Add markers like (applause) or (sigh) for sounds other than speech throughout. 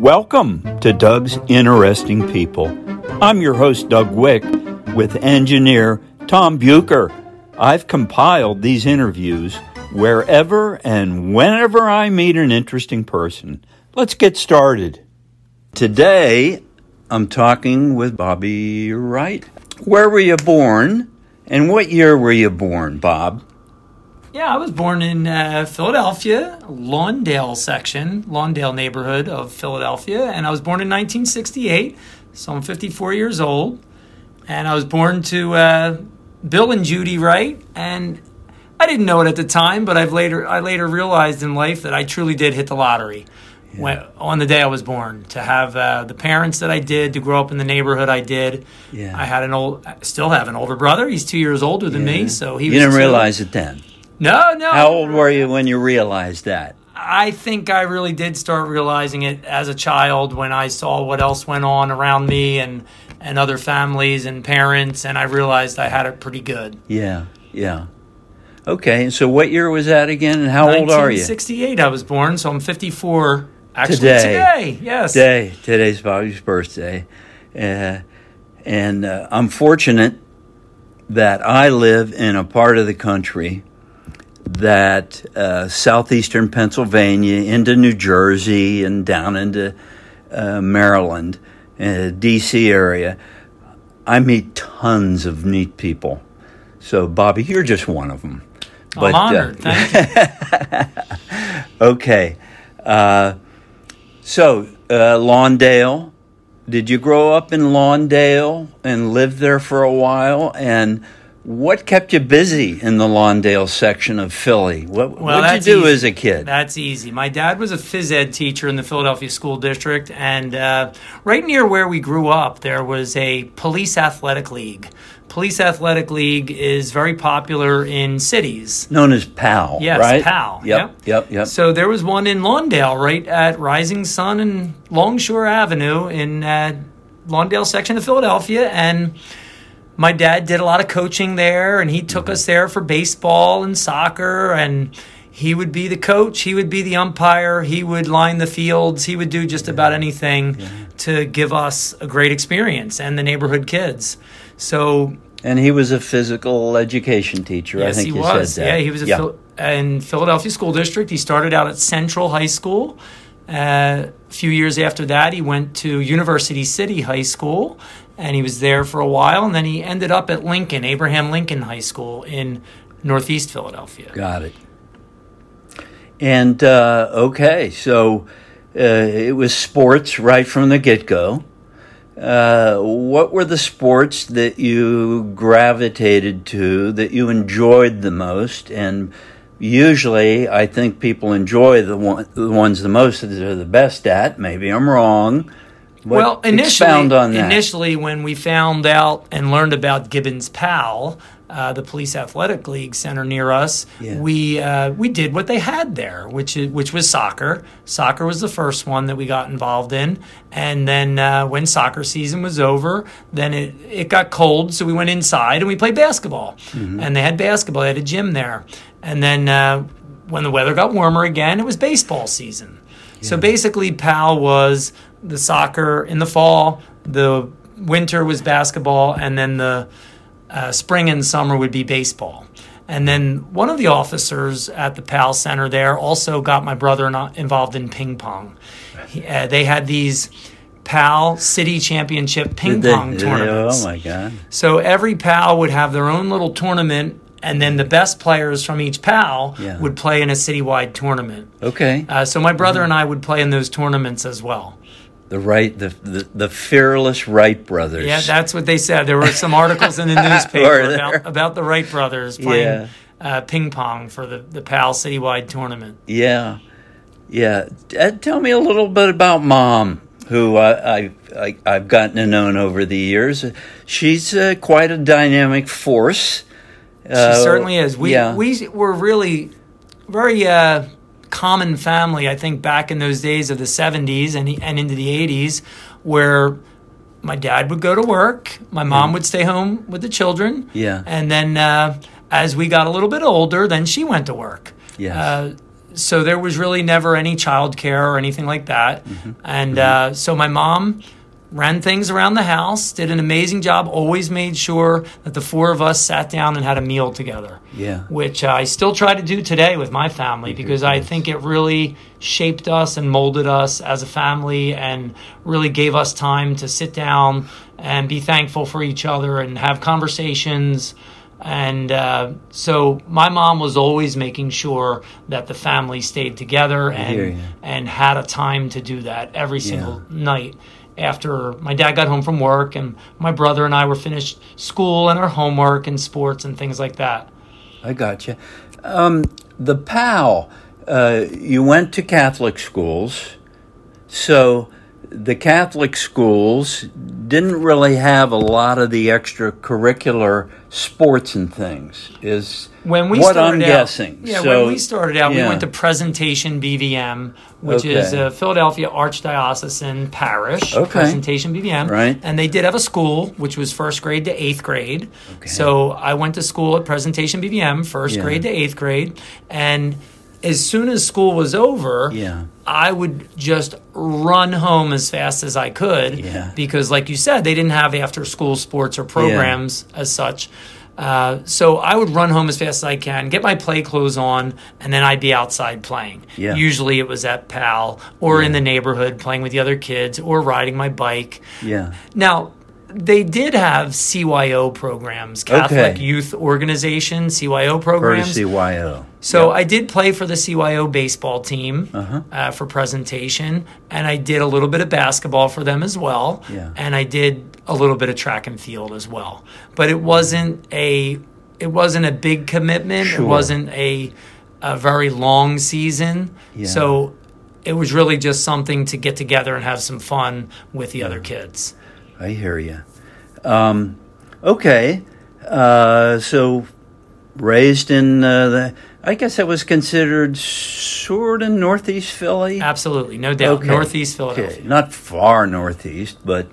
Welcome to Doug's Interesting People. I'm your host, Doug Wick, with engineer Tom Bucher. I've compiled these interviews wherever and whenever I meet an interesting person. Let's get started. Today, I'm talking with Bobby Wright. Where were you born, and what year were you born, Bob? Yeah, I was born in uh, Philadelphia, Lawndale section, Lawndale neighborhood of Philadelphia, and I was born in 1968, so I'm 54 years old. And I was born to uh, Bill and Judy Wright, and I didn't know it at the time, but I've later I later realized in life that I truly did hit the lottery. Yeah. When, on the day I was born, to have uh, the parents that I did, to grow up in the neighborhood I did. Yeah. I had an old, I still have an older brother. He's two years older than yeah. me, so he. You didn't realize it then. No, no. How old were you when you realized that? I think I really did start realizing it as a child when I saw what else went on around me and and other families and parents, and I realized I had it pretty good. Yeah, yeah. Okay, so what year was that again, and how old are you? 68 I was born, so I'm 54 actually today. Today, yes. Today, today's Bobby's birthday. Uh, and uh, I'm fortunate that I live in a part of the country that uh, southeastern Pennsylvania into New Jersey and down into uh, Maryland, uh, D.C. area, I meet tons of neat people. So, Bobby, you're just one of them. But, I'm honored. Uh, Thank you. (laughs) okay. Uh, so, uh, Lawndale. Did you grow up in Lawndale and live there for a while? And what kept you busy in the Lawndale section of Philly? What well, did you do easy. as a kid? That's easy. My dad was a phys ed teacher in the Philadelphia School District, and uh, right near where we grew up, there was a police athletic league. Police Athletic League is very popular in cities. Known as PAL, yes, right? PAL. Yep, yep, yep, yep. So there was one in Lawndale, right at Rising Sun and Longshore Avenue in uh, Lawndale section of Philadelphia, and my dad did a lot of coaching there, and he took mm-hmm. us there for baseball and soccer, and he would be the coach, he would be the umpire, he would line the fields, he would do just about anything yeah. to give us a great experience and the neighborhood kids. So and he was a physical education teacher. Yes, I think he you was. said that. Yeah, he was a yeah. in Philadelphia School District. He started out at Central High School. Uh, a few years after that, he went to University City High School, and he was there for a while, and then he ended up at Lincoln, Abraham Lincoln High School in Northeast Philadelphia. Got it. And uh, okay, so uh, it was sports right from the get go. Uh, what were the sports that you gravitated to, that you enjoyed the most? And usually, I think people enjoy the, one, the ones the most that they're the best at. Maybe I'm wrong. What, well, initially, initially, when we found out and learned about Gibbons PAL, uh, the Police Athletic League center near us, yeah. we uh, we did what they had there, which is, which was soccer. Soccer was the first one that we got involved in, and then uh, when soccer season was over, then it it got cold, so we went inside and we played basketball. Mm-hmm. And they had basketball; they had a gym there. And then uh, when the weather got warmer again, it was baseball season. Yeah. So basically, PAL was the soccer in the fall, the winter was basketball, and then the uh, spring and summer would be baseball. And then one of the officers at the PAL Center there also got my brother involved in ping pong. He, uh, they had these PAL City Championship ping they, pong tournaments. oh my God. So every PAL would have their own little tournament and then the best players from each PAL yeah. would play in a citywide tournament. Okay. Uh, so my brother mm-hmm. and I would play in those tournaments as well. The right, the, the, the fearless Wright brothers. Yeah, that's what they said. There were some articles in the (laughs) newspaper about, about the Wright brothers playing yeah. uh, ping pong for the the PAL citywide tournament. Yeah, yeah. Uh, tell me a little bit about mom, who I, I, I have gotten to know over the years. She's uh, quite a dynamic force. She certainly is. We yeah. we were really very uh, common family, I think, back in those days of the 70s and, and into the 80s, where my dad would go to work, my mom mm. would stay home with the children. Yeah. And then uh, as we got a little bit older, then she went to work. Yeah. Uh, so there was really never any childcare or anything like that. Mm-hmm. And mm-hmm. Uh, so my mom ran things around the house, did an amazing job, always made sure that the four of us sat down and had a meal together. Yeah. Which I still try to do today with my family because I think it really shaped us and molded us as a family and really gave us time to sit down and be thankful for each other and have conversations. And uh, so my mom was always making sure that the family stayed together and and had a time to do that every single yeah. night after my dad got home from work and my brother and I were finished school and our homework and sports and things like that. I got you. Um, the PAL, uh, you went to Catholic schools, so the Catholic schools didn't really have a lot of the extracurricular sports and things. Is when we what I'm out, guessing. Yeah, so, when we started out, yeah. we went to Presentation BVM, which okay. is a Philadelphia Archdiocesan parish. Okay. Presentation BVM, right? And they did have a school, which was first grade to eighth grade. Okay. So I went to school at Presentation BVM, first yeah. grade to eighth grade, and as soon as school was over, yeah. I would just run home as fast as I could yeah. because, like you said, they didn't have after school sports or programs yeah. as such. Uh, so I would run home as fast as I can, get my play clothes on, and then I'd be outside playing. Yeah. Usually it was at PAL or in the neighborhood playing with the other kids or riding my bike. Yeah. Now, they did have CYO programs, Catholic okay. Youth Organization CYO programs. CYO. So yep. I did play for the CYO baseball team uh-huh. uh, for presentation, and I did a little bit of basketball for them as well, yeah. and I did a little bit of track and field as well. But it wasn't a it wasn't a big commitment. Sure. It wasn't a a very long season. Yeah. So it was really just something to get together and have some fun with the other kids. I hear you. Um, okay, uh, so raised in uh, the. I guess that was considered sort of northeast Philly. Absolutely, no doubt, okay. northeast Philadelphia. Okay. Not far northeast, but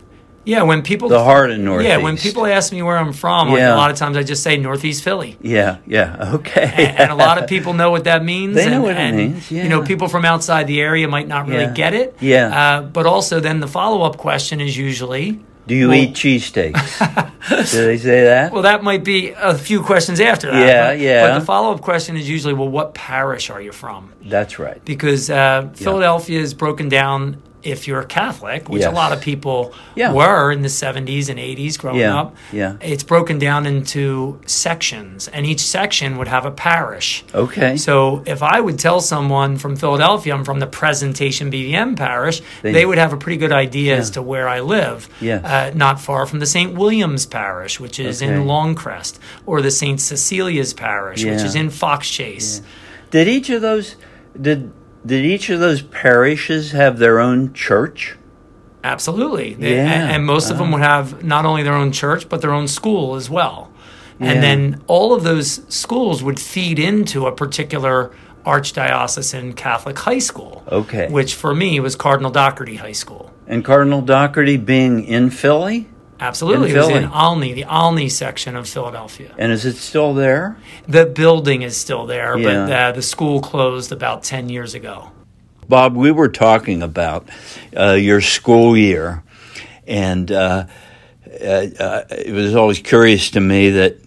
yeah, when people the heart of Northeast. Yeah, when people ask me where I'm from, yeah. a lot of times I just say Northeast Philly. Yeah, yeah, okay. and, and, a lot of people know what that means. They know and, what it means. Yeah. You know, people from outside the area might not really yeah. get it. Yeah. Uh, but also, then the follow up question is usually. Do you well, eat cheesesteaks? (laughs) Do they say that? Well, that might be a few questions after that. Yeah, but, yeah. But the follow up question is usually, well, what parish are you from? That's right. Because uh, Philadelphia is broken down if you're a Catholic, which yes. a lot of people yeah. were in the 70s and 80s growing yeah. up, yeah. it's broken down into sections, and each section would have a parish. Okay. So if I would tell someone from Philadelphia, I'm from the Presentation BVM parish, they, they would have a pretty good idea yeah. as to where I live. Yeah. Uh, not far from the St. William's parish, which is okay. in Lawncrest, or the St. Cecilia's parish, which is in Fox Chase. Did each of those did did each of those parishes have their own church? Absolutely. They, yeah. and, and, most of them would have not only their own church, but their own school as well. And then all of those schools would feed into a particular archdiocesan Catholic high school. Okay. Which for me was Cardinal Dougherty High School. And Cardinal Dougherty being in Philly? Absolutely. In it was in Olney, the Olney section of Philadelphia. And is it still there? The building is still there, yeah. but uh, the school closed about 10 years ago. Bob, we were talking about uh, your school year, and uh, uh, uh it was always curious to me that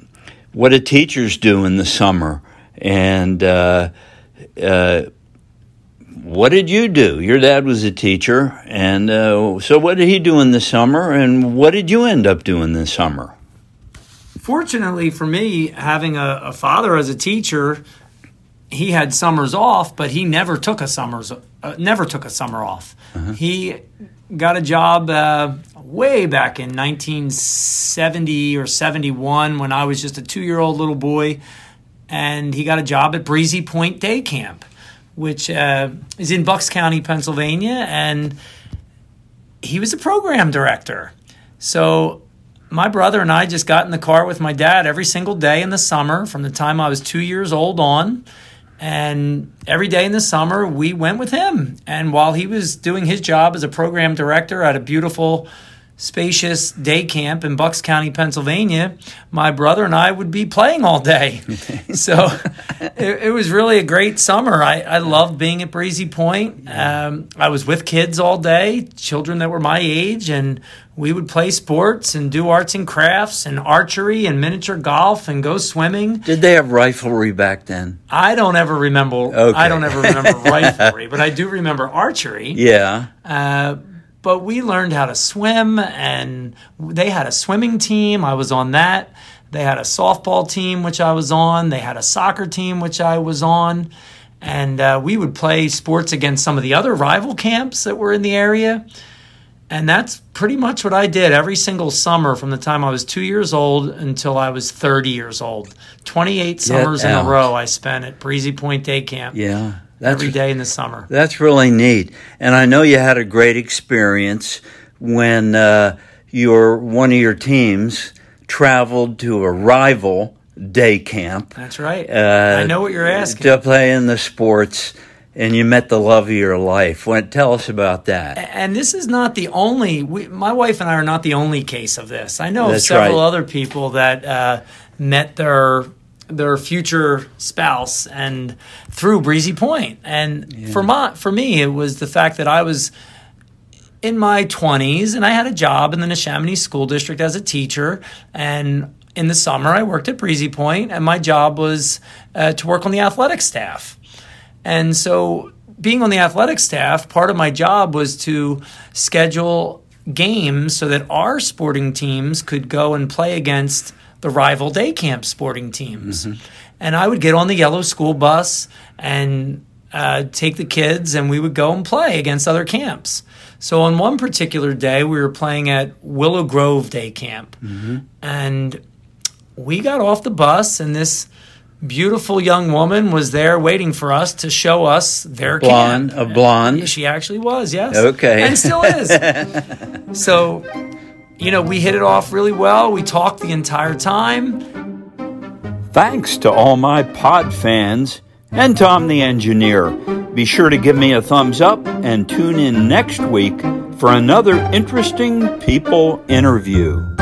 what do teachers do in the summer? And uh, what did you do? Your dad was a teacher, and uh, so what did he do in the summer, and what did you end up doing this summer? Fortunately for me, having a, a father as a teacher, he had summers off, but he never took a summers uh, never took a summer off. Uh-huh. He got a job uh, way back in 1970 or 71 when I was just a two year old little boy, and he got a job at Breezy Point Day Camp which uh, is in Bucks County, Pennsylvania, and he was a program director. So my brother and I just got in the car with my dad every single day in the summer from the time I was two years old on. And every day in the summer, we went with him. And while he was doing his job as a program director at a beautiful spacious day camp in Bucks County, Pennsylvania, my brother and I would be playing all day. (laughs) so it, it, was really a great summer. I, I loved being at Breezy Point. Um, I was with kids all day, children that were my age, and we would play sports and do arts and crafts and archery and miniature golf and go swimming. Did they have riflery back then? I don't ever remember. Okay. I don't ever remember (laughs) riflery, but I do remember archery. Yeah. Uh, but we learned how to swim and they had a swimming team. I was on that. They had a softball team which i was on. They had a soccer team which i was on. And uh, we would play sports against some of the other rival camps that were in the area. And that's pretty much what i did every single summer from the time i was two years old until i was 30 years old. 28 summers in a row i spent at breezy point day camp. Yeah that's, every day in the summer. That's really neat. And I know you had a great experience when uh, your one of your teams traveled to a rival day camp. That's right. Uh, I know what you're asking. To play in the sports and you met the love of your life. When, tell us about that. And this is not the only. We, my wife and I are not the only case of this. I know That's of several right. other people that uh, met their their future spouse and through Breezy Point. And yeah. for my for me, it was the fact that I was in my 20s and I had a job in the Neshaminy School District as a teacher and in the summer I worked at Breezy Point and my job was uh, to work on the athletic staff. And so being on the athletic staff, part of my job was to schedule games so that our sporting teams could go and play against the rival day camp sporting teams. Mm-hmm. And I would get on the yellow school bus and uh, take the kids, and we would go and play against other camps. So on one particular day, we were playing at Willow Grove Day Camp, mm-hmm. and we got off the bus, and this beautiful young woman was there waiting for us to show us their blonde, camp. A blonde. She actually was, yes. Okay. And still is. (laughs) so you know, we hit it off really well. We talked the entire time. Thanks to all my pod fans and Tom the engineer. Be sure to give me a thumbs up and tune in next week for another interesting people interview.